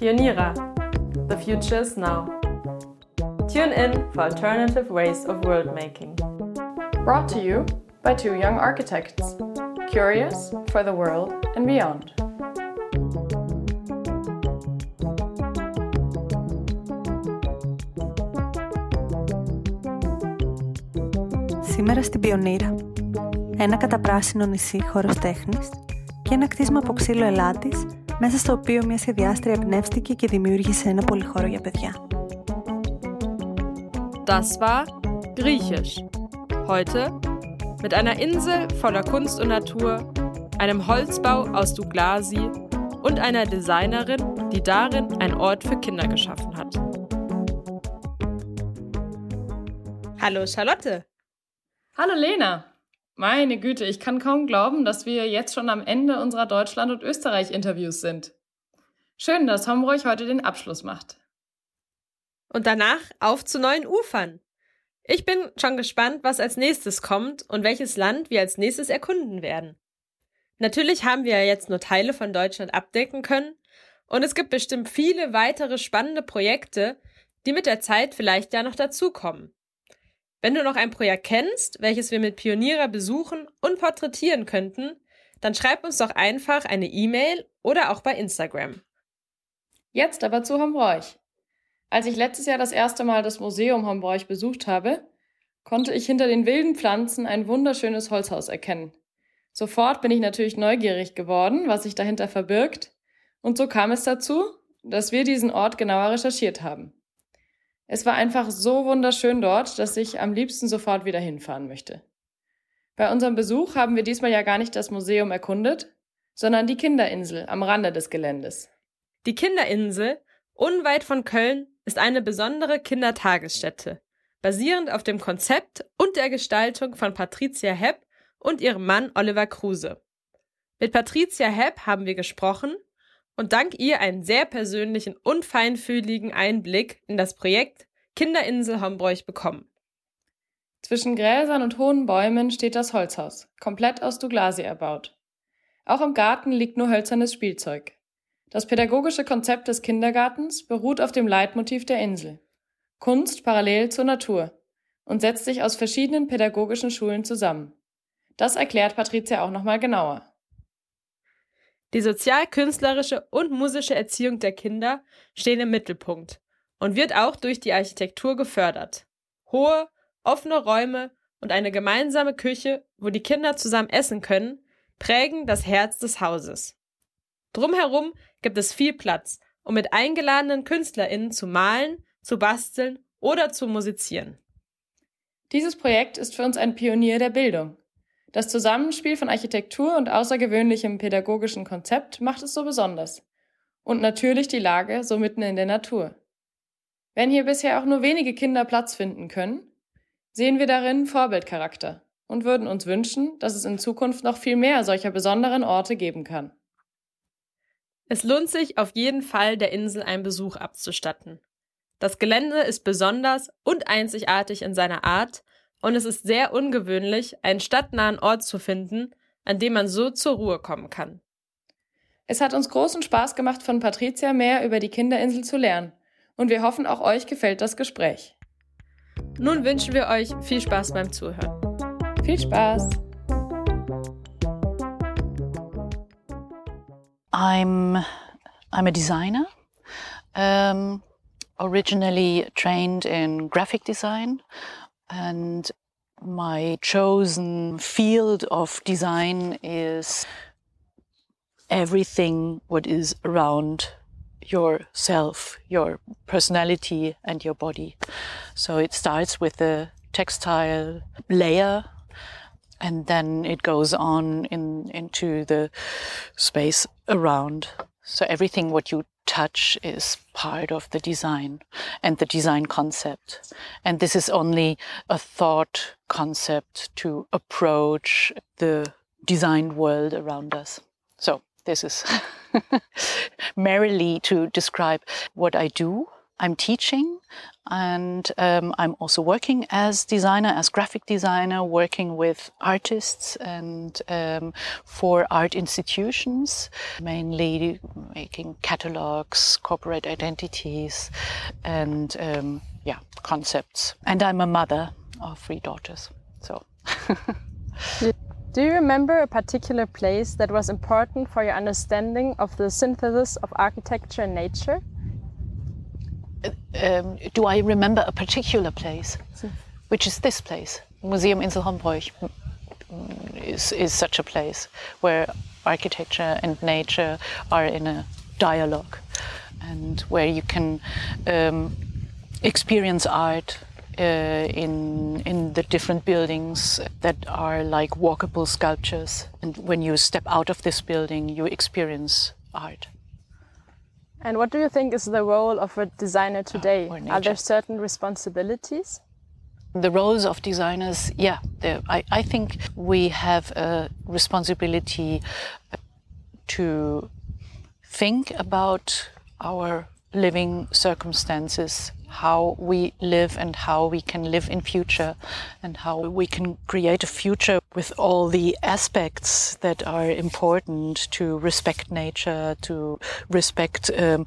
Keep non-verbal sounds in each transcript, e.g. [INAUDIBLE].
Pionira. The future is now. Tune in for alternative ways of world making. Brought to you by two young architects, curious for the world and beyond. Σήμερα στην Πιονίρα, ένα καταπράσινο νησί χώρος τέχνης και ένα κτίσμα από ξύλο ελάτης μέσα στο οποίο μια σχεδιάστρια εμπνεύστηκε και δημιούργησε ένα πολυχώρο για παιδιά. Das war Griechisch. Heute mit einer Insel voller Kunst und Natur, einem Holzbau aus Douglasi und einer Designerin, die darin einen Ort für Kinder geschaffen hat. Hallo Charlotte. Hallo Lena. Meine Güte, ich kann kaum glauben, dass wir jetzt schon am Ende unserer Deutschland- und Österreich-Interviews sind. Schön, dass Hombruch heute den Abschluss macht. Und danach auf zu neuen Ufern. Ich bin schon gespannt, was als nächstes kommt und welches Land wir als nächstes erkunden werden. Natürlich haben wir ja jetzt nur Teile von Deutschland abdecken können und es gibt bestimmt viele weitere spannende Projekte, die mit der Zeit vielleicht ja noch dazukommen. Wenn du noch ein Projekt kennst, welches wir mit Pionierer besuchen und porträtieren könnten, dann schreib uns doch einfach eine E-Mail oder auch bei Instagram. Jetzt aber zu Hombroich. Als ich letztes Jahr das erste Mal das Museum Hombroich besucht habe, konnte ich hinter den wilden Pflanzen ein wunderschönes Holzhaus erkennen. Sofort bin ich natürlich neugierig geworden, was sich dahinter verbirgt, und so kam es dazu, dass wir diesen Ort genauer recherchiert haben. Es war einfach so wunderschön dort, dass ich am liebsten sofort wieder hinfahren möchte. Bei unserem Besuch haben wir diesmal ja gar nicht das Museum erkundet, sondern die Kinderinsel am Rande des Geländes. Die Kinderinsel, unweit von Köln, ist eine besondere Kindertagesstätte, basierend auf dem Konzept und der Gestaltung von Patricia Hepp und ihrem Mann Oliver Kruse. Mit Patricia Hepp haben wir gesprochen und dank ihr einen sehr persönlichen und feinfühligen Einblick in das Projekt Kinderinsel Hombroich bekommen. Zwischen Gräsern und hohen Bäumen steht das Holzhaus, komplett aus Douglasie erbaut. Auch im Garten liegt nur hölzernes Spielzeug. Das pädagogische Konzept des Kindergartens beruht auf dem Leitmotiv der Insel. Kunst parallel zur Natur und setzt sich aus verschiedenen pädagogischen Schulen zusammen. Das erklärt Patricia auch nochmal genauer. Die sozial-künstlerische und musische Erziehung der Kinder stehen im Mittelpunkt und wird auch durch die Architektur gefördert. Hohe, offene Räume und eine gemeinsame Küche, wo die Kinder zusammen essen können, prägen das Herz des Hauses. Drumherum gibt es viel Platz, um mit eingeladenen KünstlerInnen zu malen, zu basteln oder zu musizieren. Dieses Projekt ist für uns ein Pionier der Bildung. Das Zusammenspiel von Architektur und außergewöhnlichem pädagogischen Konzept macht es so besonders. Und natürlich die Lage so mitten in der Natur. Wenn hier bisher auch nur wenige Kinder Platz finden können, sehen wir darin Vorbildcharakter und würden uns wünschen, dass es in Zukunft noch viel mehr solcher besonderen Orte geben kann. Es lohnt sich auf jeden Fall, der Insel einen Besuch abzustatten. Das Gelände ist besonders und einzigartig in seiner Art und es ist sehr ungewöhnlich, einen stadtnahen Ort zu finden, an dem man so zur Ruhe kommen kann. Es hat uns großen Spaß gemacht, von Patricia mehr über die Kinderinsel zu lernen und wir hoffen, auch euch gefällt das Gespräch. Nun wünschen wir euch viel Spaß beim Zuhören. Viel Spaß! I'm I'm a designer, um, originally trained in graphic design, and my chosen field of design is everything what is around yourself, your personality, and your body. So it starts with the textile layer and then it goes on in into the space around so everything what you touch is part of the design and the design concept. And this is only a thought concept to approach the design world around us. So this is [LAUGHS] merrily to describe what i do I'm teaching and um, I'm also working as designer, as graphic designer, working with artists and um, for art institutions, mainly making catalogs, corporate identities, and um, yeah, concepts. And I'm a mother of three daughters. So. [LAUGHS] Do you remember a particular place that was important for your understanding of the synthesis of architecture and nature? Um, do I remember a particular place, which is this place, Museum Insel Hombroich, is, is such a place where architecture and nature are in a dialogue and where you can um, experience art uh, in in the different buildings that are like walkable sculptures. And when you step out of this building you experience art and what do you think is the role of a designer today? Uh, Are there certain responsibilities? The roles of designers, yeah, I, I think we have a responsibility to think about our living circumstances how we live and how we can live in future and how we can create a future with all the aspects that are important to respect nature, to respect um,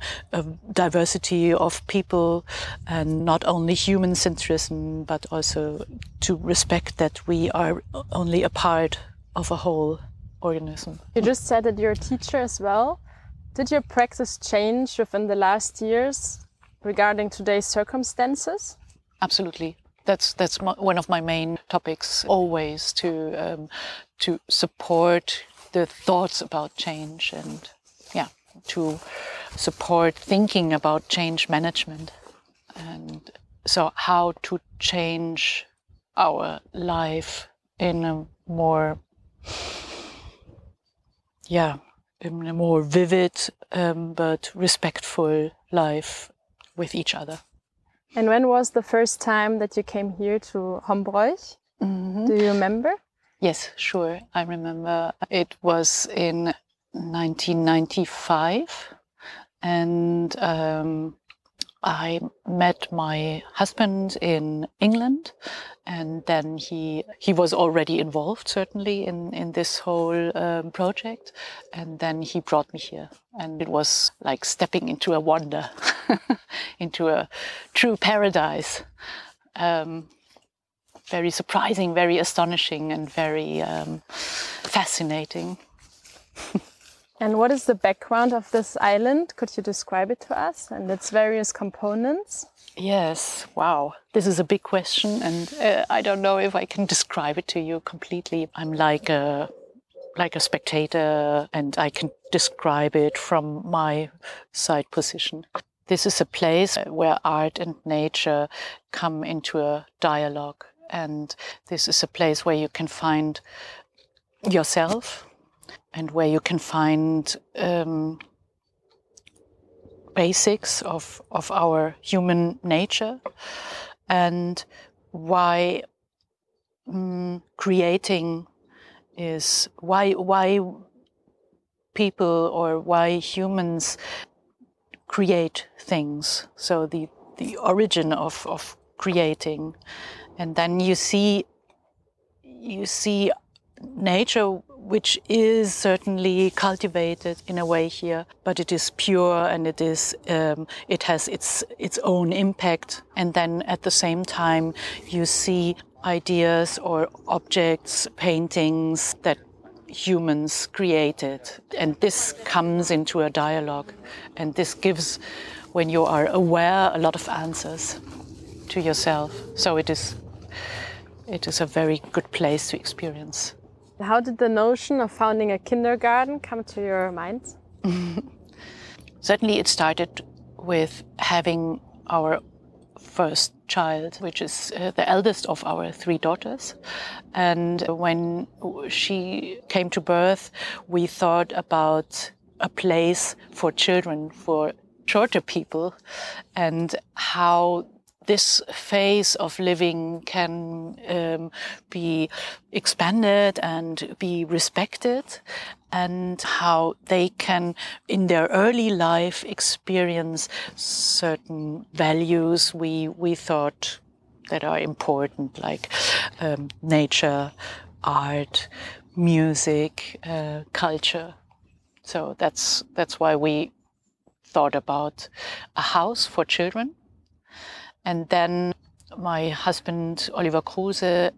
diversity of people and not only human centrism, but also to respect that we are only a part of a whole organism. You just said that you're a teacher as well. Did your practice change within the last years regarding today's circumstances? Absolutely. That's that's my, one of my main topics. Always to um, to support the thoughts about change and yeah to support thinking about change management and so how to change our life in a more yeah in a more vivid um, but respectful life with each other. And when was the first time that you came here to Hombroich? Mm-hmm. Do you remember? Yes, sure. I remember it was in 1995, and um, I met my husband in England, and then he he was already involved certainly in in this whole um, project, and then he brought me here, and it was like stepping into a wonder, [LAUGHS] into a true paradise. Um, very surprising, very astonishing, and very um, fascinating. [LAUGHS] And what is the background of this island? Could you describe it to us and its various components? Yes, wow. This is a big question, and uh, I don't know if I can describe it to you completely. I'm like a like a spectator, and I can describe it from my side position. This is a place where art and nature come into a dialogue, and this is a place where you can find yourself and where you can find um, basics of, of our human nature and why um, creating is why why people or why humans create things. So the the origin of, of creating. And then you see you see nature which is certainly cultivated in a way here, but it is pure and it is um, it has its its own impact. And then at the same time, you see ideas or objects, paintings that humans created, and this comes into a dialogue, and this gives, when you are aware, a lot of answers to yourself. So it is. It is a very good place to experience. How did the notion of founding a kindergarten come to your mind? [LAUGHS] Certainly, it started with having our first child, which is uh, the eldest of our three daughters. And when she came to birth, we thought about a place for children, for shorter people, and how this phase of living can um, be expanded and be respected and how they can in their early life experience certain values we we thought that are important like um, nature art music uh, culture. So that's that's why we thought about a house for children and then my husband, Oliver Kruse,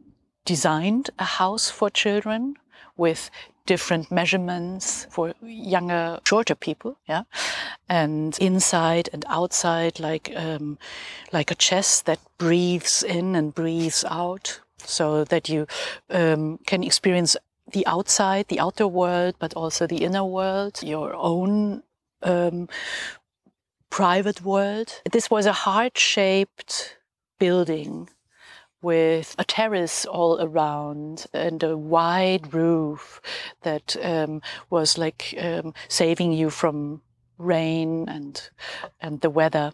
designed a house for children with different measurements for younger, shorter people, yeah, and inside and outside, like um, like a chest that breathes in and breathes out, so that you um, can experience the outside, the outer world, but also the inner world, your own um, private world. This was a heart shaped building with a terrace all around and a wide roof that um, was like um, saving you from rain and and the weather.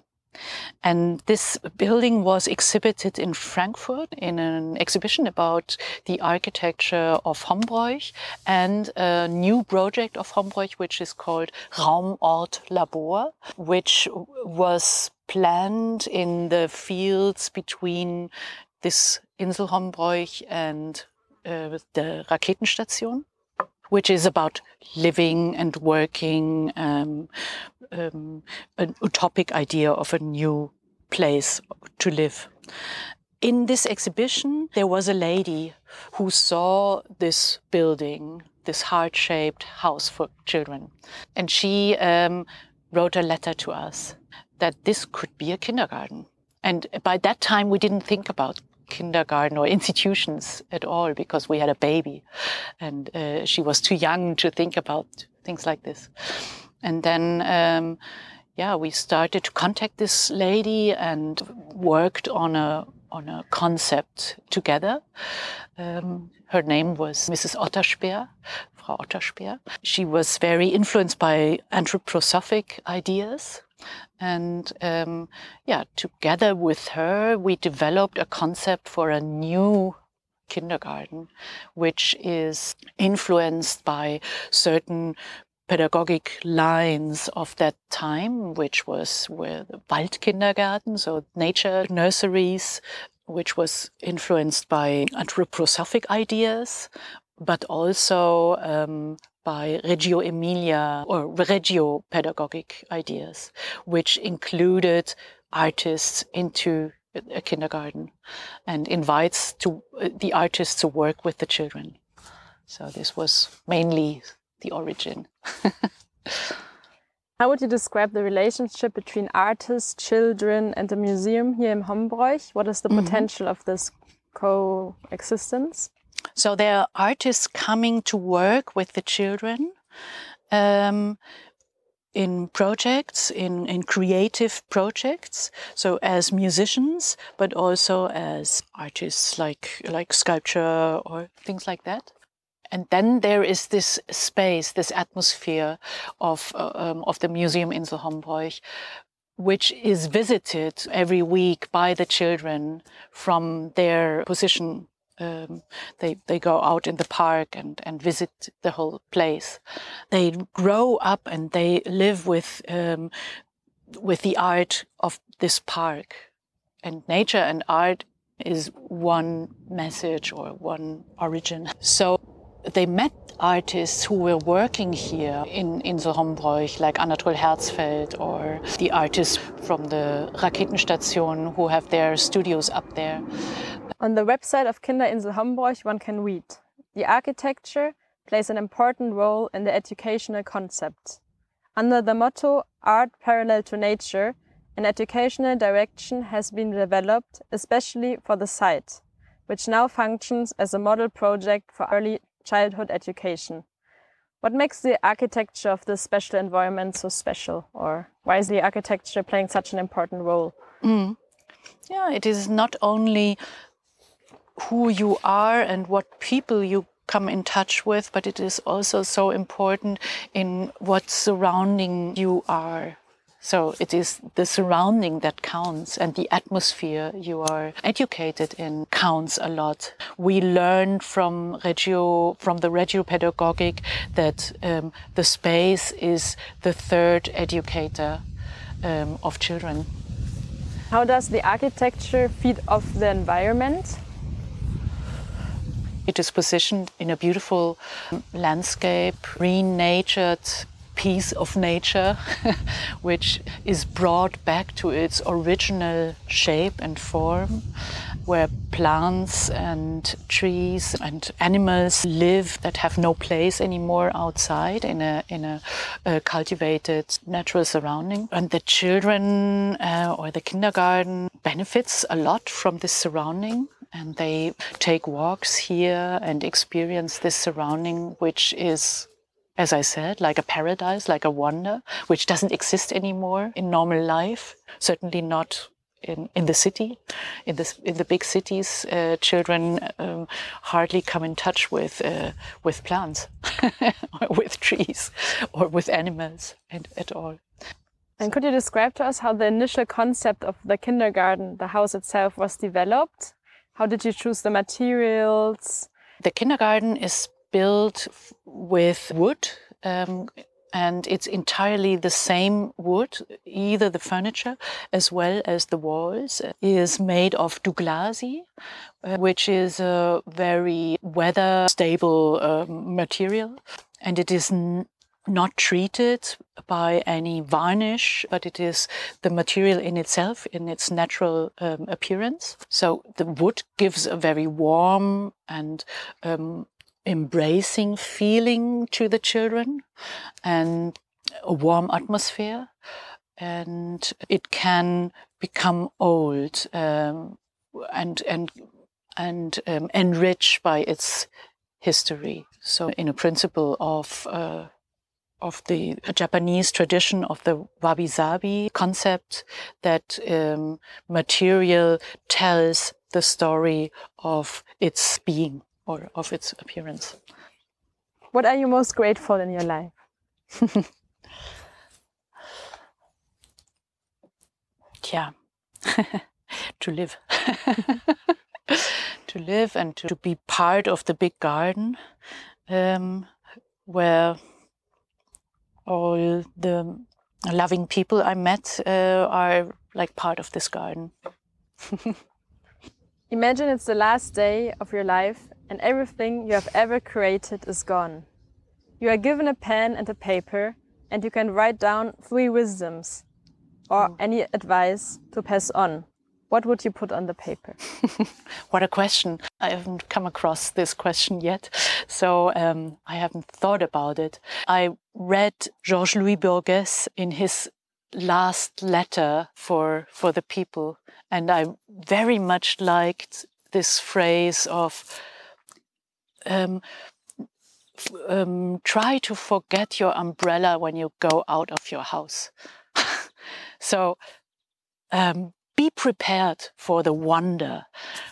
And this building was exhibited in Frankfurt in an exhibition about the architecture of Hombroich and a new project of Hombroich, which is called Raumort Labor, which was planned in the fields between this Insel Hombroich and uh, the Raketenstation which is about living and working, um, um, an utopic idea of a new place to live. In this exhibition, there was a lady who saw this building, this heart shaped house for children. And she um, wrote a letter to us that this could be a kindergarten. And by that time, we didn't think about kindergarten or institutions at all because we had a baby and uh, she was too young to think about things like this. And then, um, yeah, we started to contact this lady and worked on a on a concept together. Um, her name was Mrs. Otterspeer, Frau Otterspeer. She was very influenced by anthroposophic ideas and um, yeah, together with her, we developed a concept for a new kindergarten, which is influenced by certain pedagogic lines of that time, which was the Waldkindergarten, so nature nurseries, which was influenced by anthroposophic ideas, but also um, by Reggio Emilia or Reggio pedagogic ideas, which included artists into a kindergarten and invites to uh, the artists to work with the children. So this was mainly the origin. [LAUGHS] How would you describe the relationship between artists, children, and the museum here in Hombroich? What is the mm -hmm. potential of this coexistence? So there are artists coming to work with the children um, in projects, in, in creative projects. So as musicians, but also as artists like, like sculpture or things like that. And then there is this space, this atmosphere of, uh, um, of the Museum Insel Hombroich, which is visited every week by the children from their position um, they they go out in the park and and visit the whole place. They grow up and they live with um, with the art of this park, and nature and art is one message or one origin. So they met artists who were working here in, in the Hombroich, like Anatol Herzfeld or the artists from the Raketenstation who have their studios up there. On the website of Kinderinsel Hombroich, one can read The architecture plays an important role in the educational concept. Under the motto Art Parallel to Nature, an educational direction has been developed especially for the site, which now functions as a model project for early childhood education. What makes the architecture of this special environment so special, or why is the architecture playing such an important role? Mm. Yeah, it is not only who you are and what people you come in touch with, but it is also so important in what surrounding you are. So it is the surrounding that counts and the atmosphere you are educated in counts a lot. We learn from Reggio, from the Reggio pedagogic that um, the space is the third educator um, of children. How does the architecture feed off the environment? It is positioned in a beautiful landscape, green natured piece of nature, [LAUGHS] which is brought back to its original shape and form, where plants and trees and animals live that have no place anymore outside in a in a, a cultivated natural surrounding. And the children uh, or the kindergarten benefits a lot from this surrounding and they take walks here and experience this surrounding, which is as I said, like a paradise, like a wonder, which doesn't exist anymore in normal life, certainly not in, in the city. In, this, in the big cities, uh, children um, hardly come in touch with, uh, with plants, [LAUGHS] with trees, or with animals and, at all. And could you describe to us how the initial concept of the kindergarten, the house itself, was developed? How did you choose the materials? The kindergarten is built with wood. Um, and it's entirely the same wood, either the furniture as well as the walls is made of douglasie, uh, which is a very weather stable um, material. And it is not treated by any varnish, but it is the material in itself, in its natural um, appearance. So the wood gives a very warm and um, embracing feeling to the children and a warm atmosphere. And it can become old um, and and and um, enriched by its history. So, in a principle of uh, of the Japanese tradition of the wabi sabi concept, that um, material tells the story of its being or of its appearance. What are you most grateful in your life? [LAUGHS] yeah, [LAUGHS] to live. [LAUGHS] to live and to, be part of the big garden um, where all the loving people I met uh, are like part of this garden. [LAUGHS] Imagine it's the last day of your life and everything you have ever created is gone. You are given a pen and a paper, and you can write down three wisdoms or mm. any advice to pass on. What would you put on the paper? [LAUGHS] what a question. I haven't come across this question yet, so um, I haven't thought about it. I read Jorge Luis Borges in his last letter for, for the people, and I very much liked this phrase of um, um, try to forget your umbrella when you go out of your house. [LAUGHS] so um, be prepared for the wonder,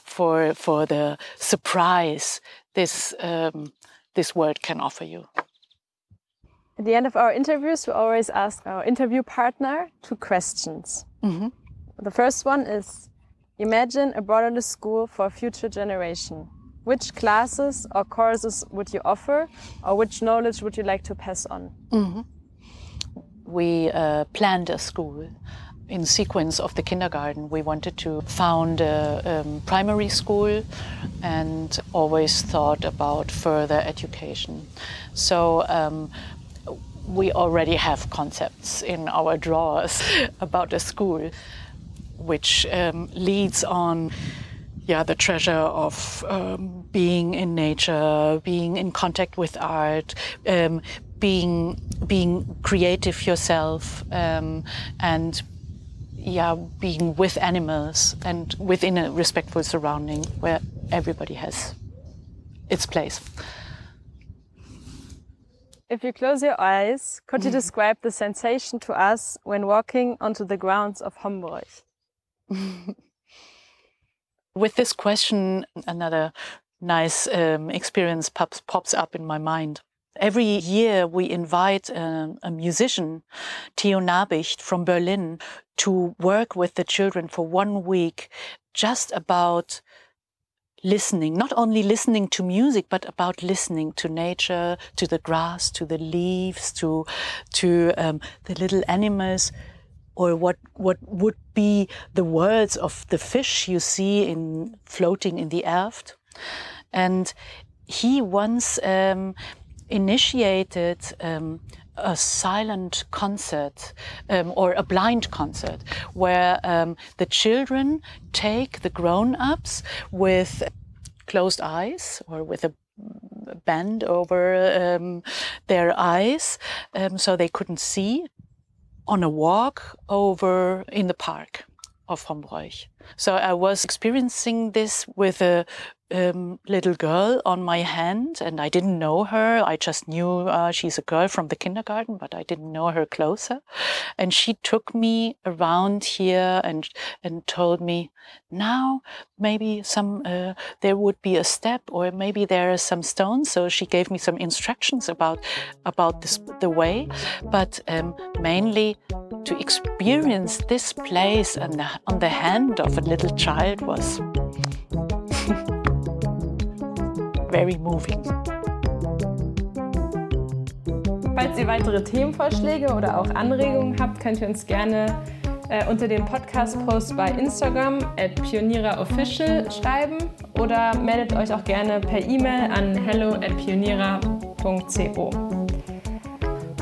for for the surprise this um, this world can offer you. At the end of our interviews, we always ask our interview partner two questions. Mm -hmm. The first one is: Imagine a borderless school for a future generation which classes or courses would you offer or which knowledge would you like to pass on? Mm-hmm. We uh, planned a school in sequence of the kindergarten. We wanted to found a um, primary school and always thought about further education. So um, we already have concepts in our drawers [LAUGHS] about a school which um, leads on yeah, the treasure of um, being in nature, being in contact with art, um, being being creative yourself, um, and yeah, being with animals and within a respectful surrounding where everybody has its place. If you close your eyes, could you mm. describe the sensation to us when walking onto the grounds of Hombroich? [LAUGHS] With this question, another nice um, experience pops, pops up in my mind. Every year we invite a, a musician, Theo Nabicht from Berlin, to work with the children for one week just about listening, not only listening to music, but about listening to nature, to the grass, to the leaves, to, to um, the little animals, or what, what would be the words of the fish you see in floating in the Erft. And he once um, initiated um, a silent concert um, or a blind concert where um, the children take the grown-ups with closed eyes or with a band over um, their eyes um, so they couldn't see on a walk over in the park of Hombroich. So I was experiencing this with a um, little girl on my hand, and I didn't know her. I just knew uh, she's a girl from the kindergarten, but I didn't know her closer. And she took me around here and and told me, now maybe some uh, there would be a step, or maybe there are some stones. So she gave me some instructions about about this the way, but um, mainly to experience this place on the, on the hand of a little child was [LAUGHS] very moving. Falls ihr weitere Themenvorschläge oder auch Anregungen habt, könnt ihr uns gerne äh, unter dem Podcast-Post bei Instagram at pioniererofficial schreiben oder meldet euch auch gerne per E-Mail an hello at pionierer.co.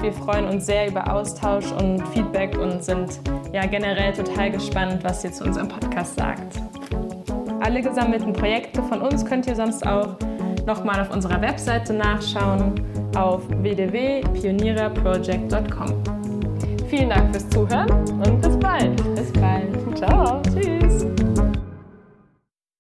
Wir freuen uns sehr über Austausch und Feedback und sind ja generell total gespannt, was ihr zu unserem Podcast sagt. Alle gesammelten Projekte von uns könnt ihr sonst auch nochmal auf unserer Webseite nachschauen auf www.pioniererproject.com. Vielen Dank fürs Zuhören und bis bald. Bis bald. Ciao.